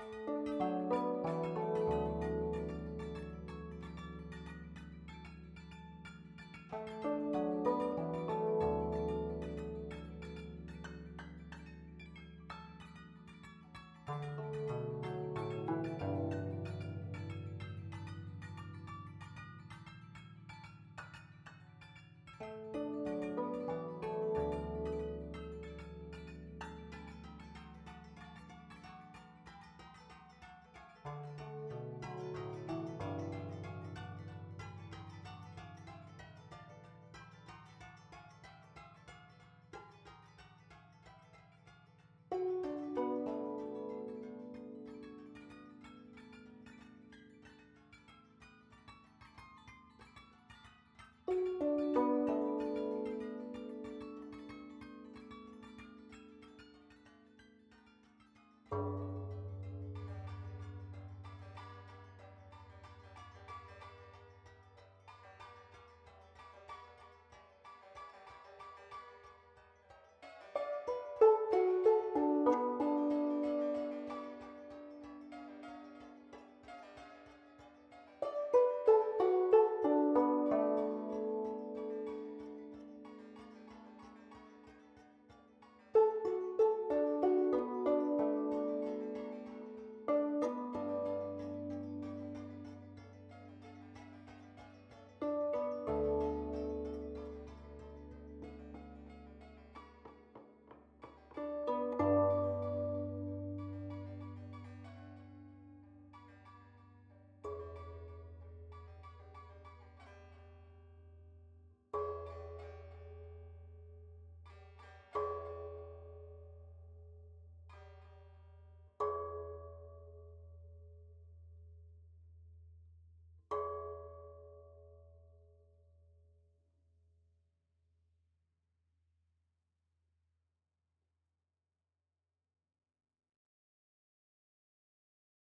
Música